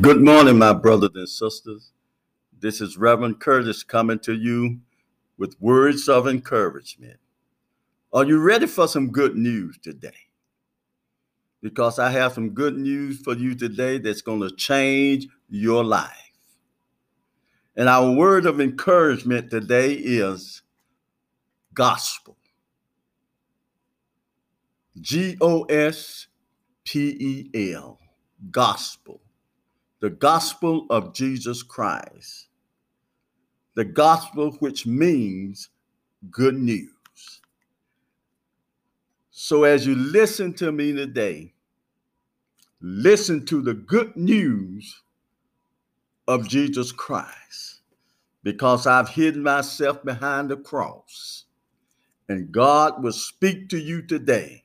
Good morning, my brothers and sisters. This is Reverend Curtis coming to you with words of encouragement. Are you ready for some good news today? Because I have some good news for you today that's going to change your life. And our word of encouragement today is gospel. G O S P E L. Gospel the gospel of Jesus Christ, the gospel which means good news. So, as you listen to me today, listen to the good news of Jesus Christ because I've hidden myself behind the cross. And God will speak to you today.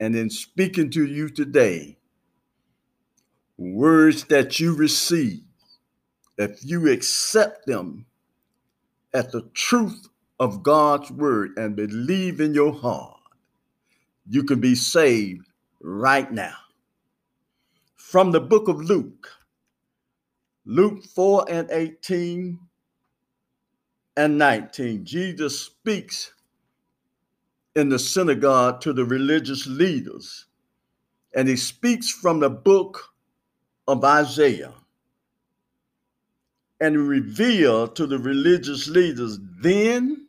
And in speaking to you today, words that you receive, if you accept them as the truth of God's word and believe in your heart, you can be saved right now. From the book of Luke, Luke 4 and 18 and 19, Jesus speaks in the synagogue to the religious leaders, and he speaks from the book of Isaiah and reveal to the religious leaders then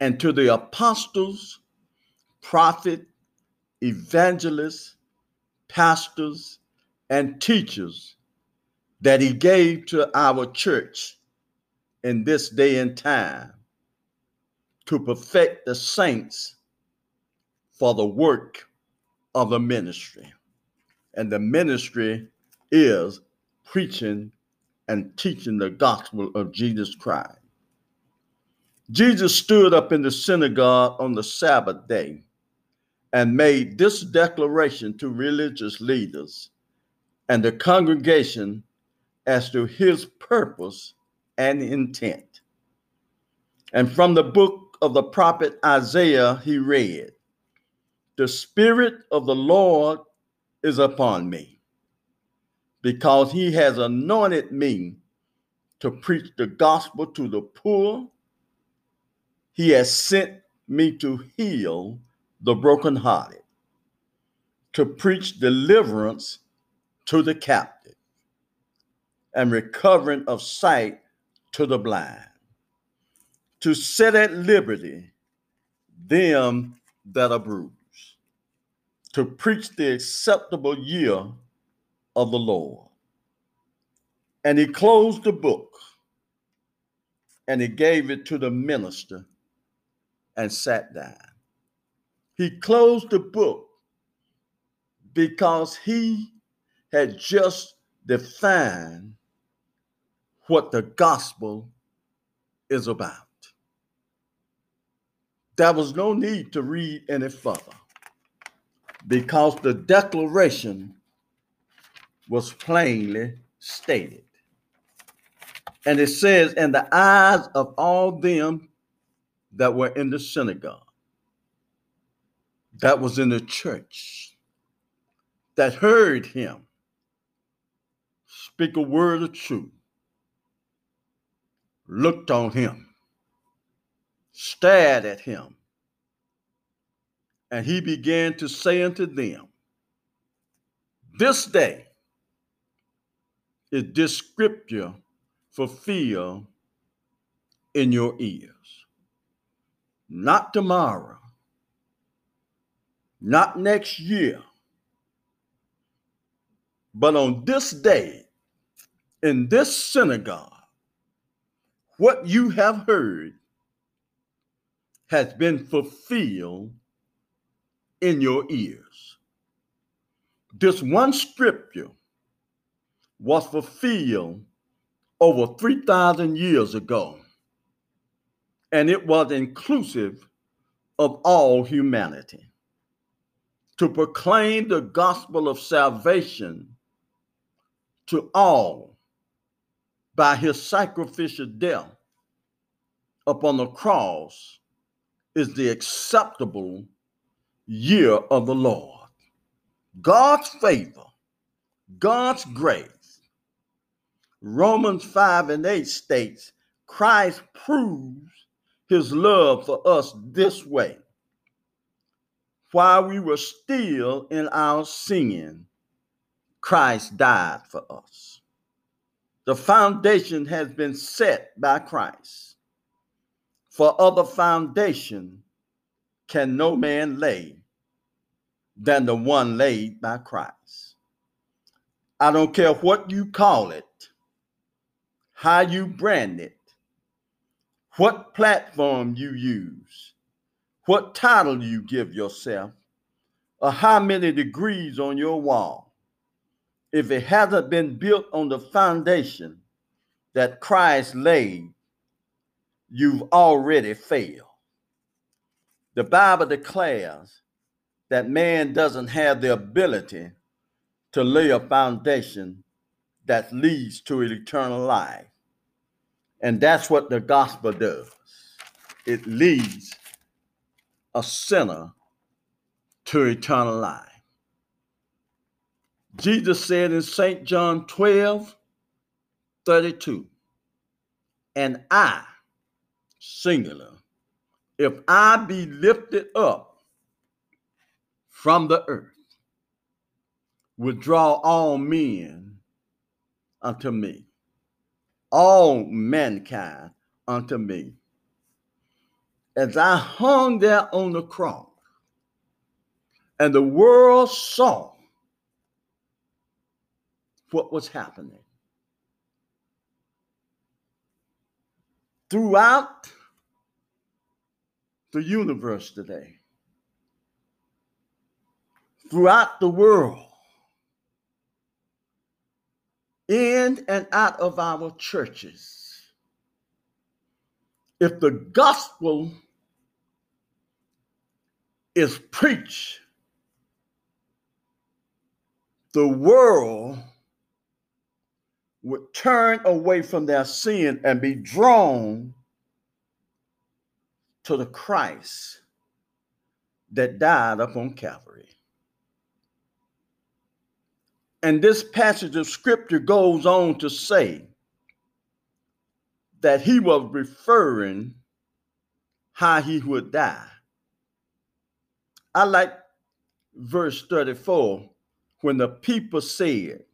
and to the apostles, prophet, evangelists, pastors, and teachers that he gave to our church in this day and time to perfect the saints for the work of the ministry and the ministry is preaching and teaching the gospel of Jesus Christ. Jesus stood up in the synagogue on the Sabbath day and made this declaration to religious leaders and the congregation as to his purpose and intent. And from the book of the prophet Isaiah, he read, The Spirit of the Lord is upon me because he has anointed me to preach the gospel to the poor. He has sent me to heal the brokenhearted, to preach deliverance to the captive, and recovering of sight to the blind, to set at liberty them that are bruised to preach the acceptable year of the Lord. And he closed the book and he gave it to the minister and sat down. He closed the book because he had just defined what the gospel is about. There was no need to read any further because the declaration was plainly stated. And it says, in the eyes of all them that were in the synagogue, that was in the church, that heard him speak a word of truth, looked on him, stared at him, and he began to say unto them, This day is this scripture fulfilled in your ears. Not tomorrow, not next year, but on this day in this synagogue, what you have heard has been fulfilled in your ears. This one scripture was fulfilled over 3,000 years ago, and it was inclusive of all humanity. To proclaim the gospel of salvation to all by his sacrificial death upon the cross is the acceptable year of the Lord. God's favor God's grace. Romans 5 and 8 states Christ proves his love for us this way. While we were still in our sin, Christ died for us. The foundation has been set by Christ. For other foundation can no man lay than the one laid by Christ. I don't care what you call it, how you brand it, what platform you use, what title you give yourself, or how many degrees on your wall. If it hasn't been built on the foundation that Christ laid, you've already failed. The Bible declares that man doesn't have the ability to lay a foundation that leads to eternal life. And that's what the gospel does it leads a sinner to eternal life. Jesus said in St. John 12 32, and I, singular, if I be lifted up from the earth will draw all men unto me, all mankind unto me. As I hung there on the cross, and the world saw what was happening. Throughout the universe today, throughout the world, in and out of our churches. If the gospel is preached, the world would turn away from their sin and be drawn to the Christ that died upon Calvary. And this passage of scripture goes on to say that he was referring how he would die. I like verse 34 when the people said,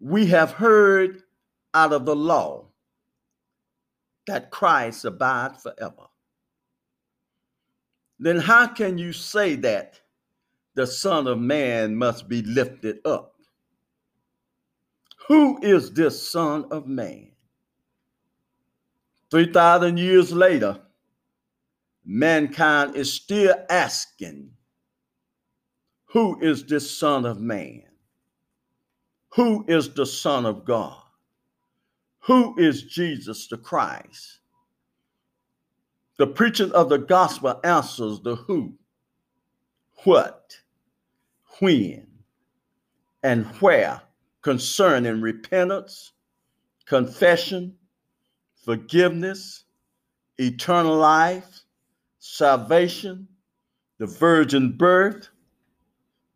We have heard out of the law that Christ abides forever. Then how can you say that the Son of Man must be lifted up. Who is this Son of Man? 3,000 years later, mankind is still asking, Who is this Son of Man? Who is the Son of God? Who is Jesus the Christ? The preaching of the gospel answers the who, what, when and where concerning repentance, confession, forgiveness, eternal life, salvation, the virgin birth,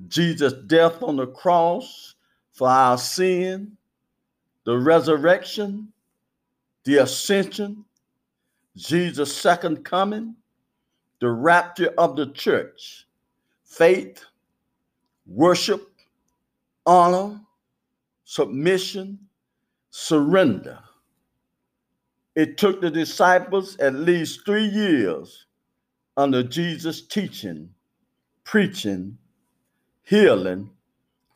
Jesus' death on the cross for our sin, the resurrection, the ascension, Jesus' second coming, the rapture of the church, faith, worship, honor, submission, surrender. It took the disciples at least three years under Jesus' teaching, preaching, healing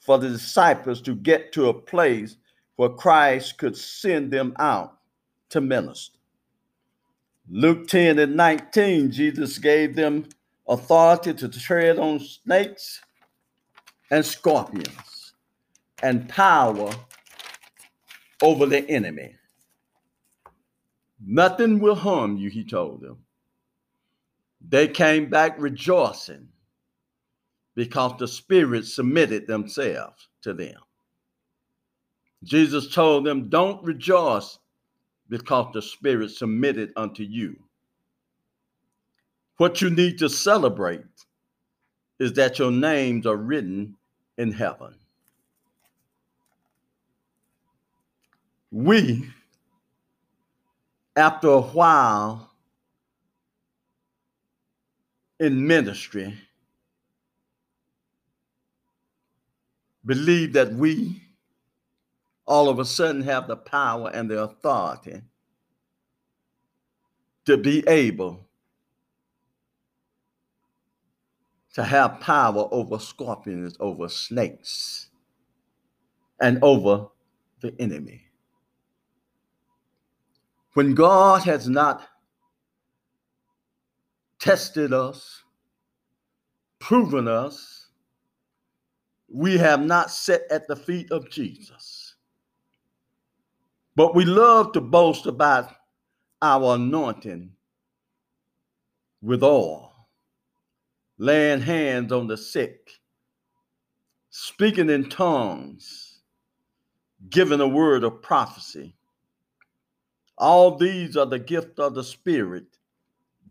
for the disciples to get to a place where Christ could send them out to minister. Luke 10 and 19, Jesus gave them authority to tread on snakes and scorpions and power over the enemy. Nothing will harm you, he told them. They came back rejoicing because the spirits submitted themselves to them. Jesus told them, Don't rejoice because the spirit submitted unto you. What you need to celebrate is that your names are written in heaven. we, after a while in ministry, believe that we all of a sudden have the power and the authority to be able to have power over scorpions, over snakes, and over the enemy. When God has not tested us, proven us, we have not sat at the feet of Jesus. But we love to boast about our anointing with oil, laying hands on the sick, speaking in tongues, giving a word of prophecy. All these are the gift of the Spirit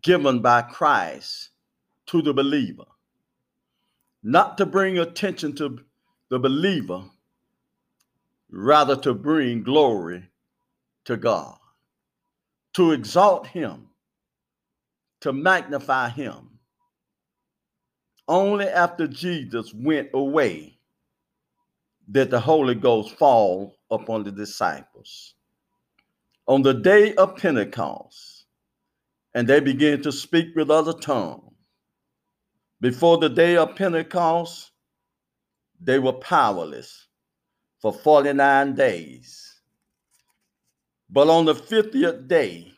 given by Christ to the believer, not to bring attention to the believer, rather to bring glory to God to exalt him, to magnify him. Only after Jesus went away did the Holy Ghost fall upon the disciples. On the day of Pentecost, and they began to speak with other tongues. Before the day of Pentecost, they were powerless for 49 days. But on the 50th day,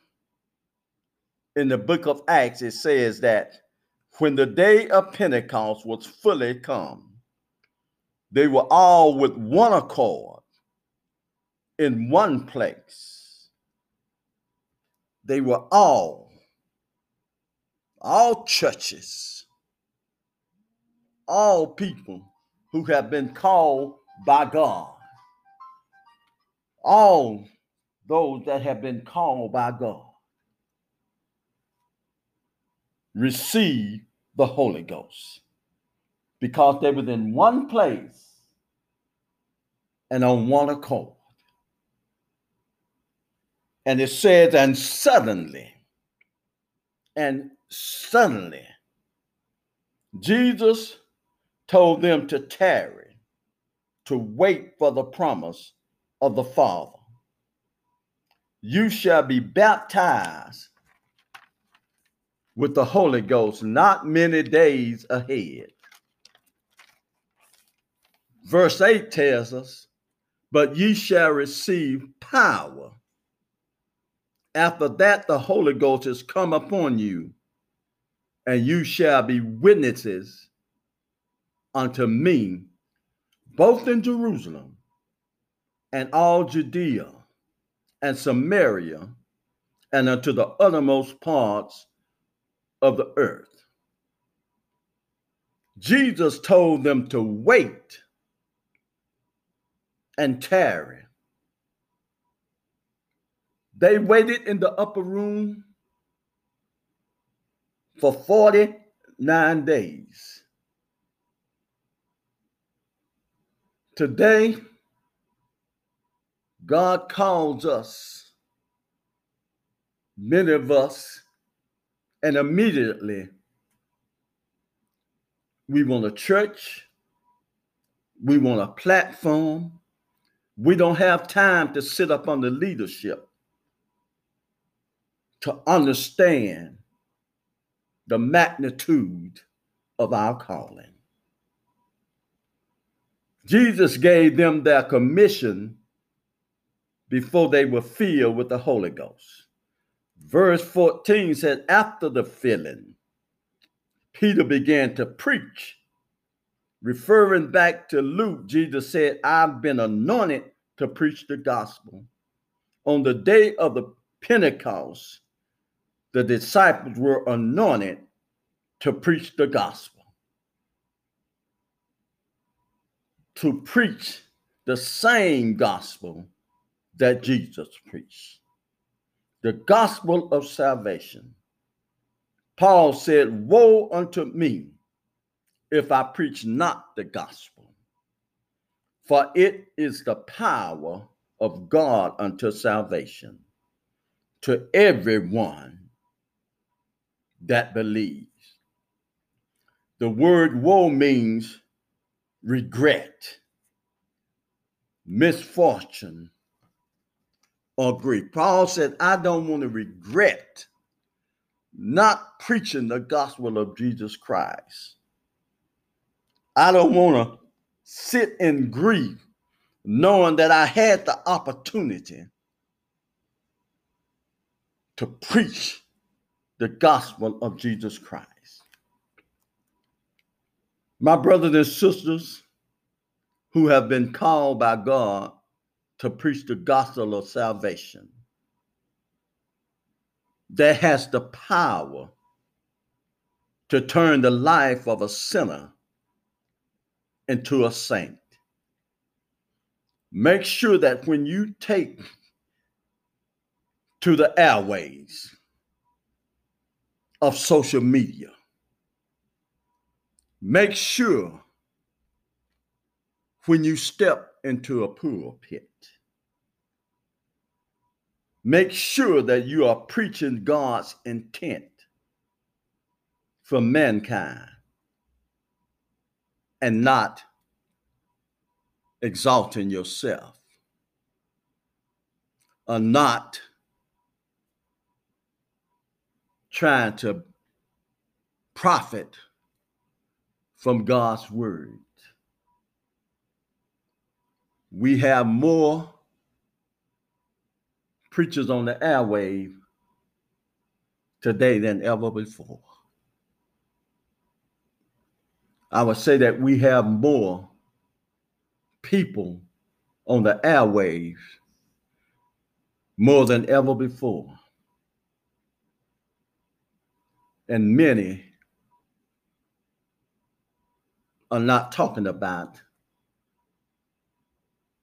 in the book of Acts, it says that when the day of Pentecost was fully come, they were all with one accord in one place. They were all, all churches, all people who have been called by God, all those that have been called by God. Receive the Holy Ghost. Because they were in one place and on one accord. And it says, and suddenly, and suddenly, Jesus told them to tarry, to wait for the promise of the Father you shall be baptized with the Holy Ghost not many days ahead. Verse 8 tells us, But ye shall receive power. After that, the Holy Ghost is come upon you, and you shall be witnesses unto me, both in Jerusalem and all Judea and Samaria and unto the uttermost parts of the earth. Jesus told them to wait and tarry. They waited in the upper room for 49 days. Today, God calls us, many of us, and immediately we want a church, we want a platform. We don't have time to sit up under leadership to understand the magnitude of our calling. Jesus gave them their commission before they were filled with the Holy Ghost. Verse 14 said, After the filling, Peter began to preach. Referring back to Luke, Jesus said, I've been anointed to preach the gospel. On the day of the Pentecost, the disciples were anointed to preach the gospel, to preach the same gospel that Jesus preached the gospel of salvation. Paul said, Woe unto me if I preach not the gospel, for it is the power of God unto salvation to everyone that believes. The word woe means regret, misfortune, or grief. Paul said, I don't want to regret not preaching the gospel of Jesus Christ. I don't want to sit in grief knowing that I had the opportunity to preach the gospel of Jesus Christ. My brothers and sisters who have been called by God to preach the gospel of salvation, that has the power to turn the life of a sinner into a saint. Make sure that when you take to the airways of social media, make sure when you step into a pulpit, make sure that you are preaching God's intent for mankind and not exalting yourself or not trying to profit from God's word. We have more preachers on the airwave today than ever before. I would say that we have more people on the airwaves more than ever before. And many are not talking about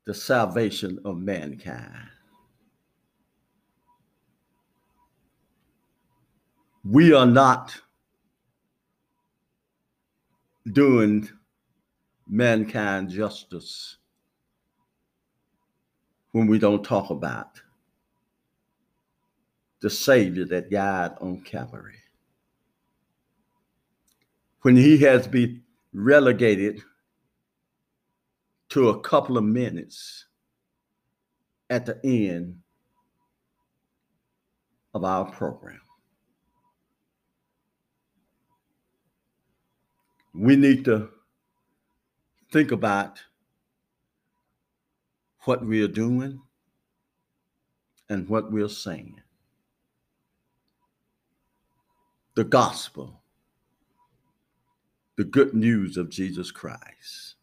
the salvation of mankind. We are not doing mankind justice when we don't talk about the Savior that died on Calvary. When he has been relegated to a couple of minutes at the end of our program. We need to think about what we are doing and what we're saying. The gospel, the good news of Jesus Christ.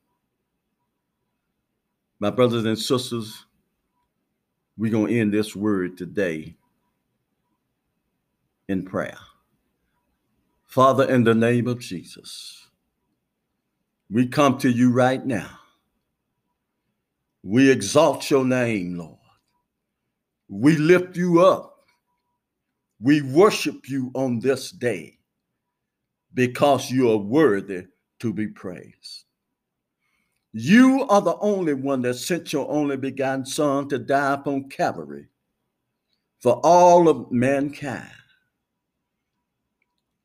My brothers and sisters, we're going to end this word today in prayer. Father, in the name of Jesus, we come to you right now. We exalt your name, Lord. We lift you up. We worship you on this day because you are worthy to be praised. You are the only one that sent your only begotten Son to die upon Calvary for all of mankind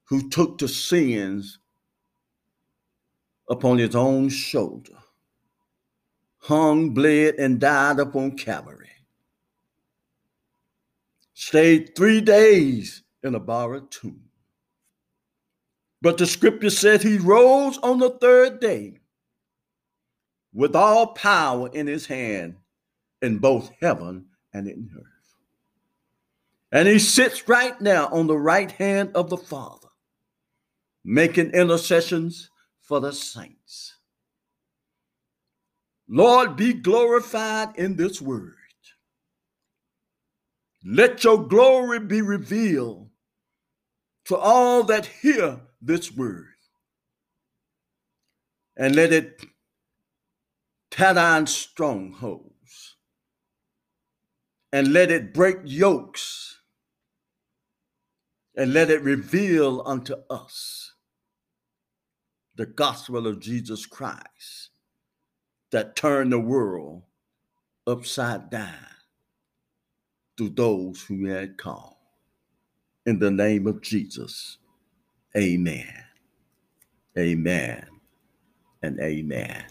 who took the sins upon his own shoulder, hung, bled, and died upon Calvary. Stayed three days in a borrowed tomb. But the scripture said he rose on the third day with all power in his hand in both heaven and in earth. And he sits right now on the right hand of the Father, making intercessions for the saints. Lord, be glorified in this word. Let your glory be revealed to all that hear this word. And let it tear down strongholds. And let it break yokes. And let it reveal unto us the gospel of Jesus Christ that turned the world upside down. to those who had called. In the name of Jesus, amen. Amen and amen.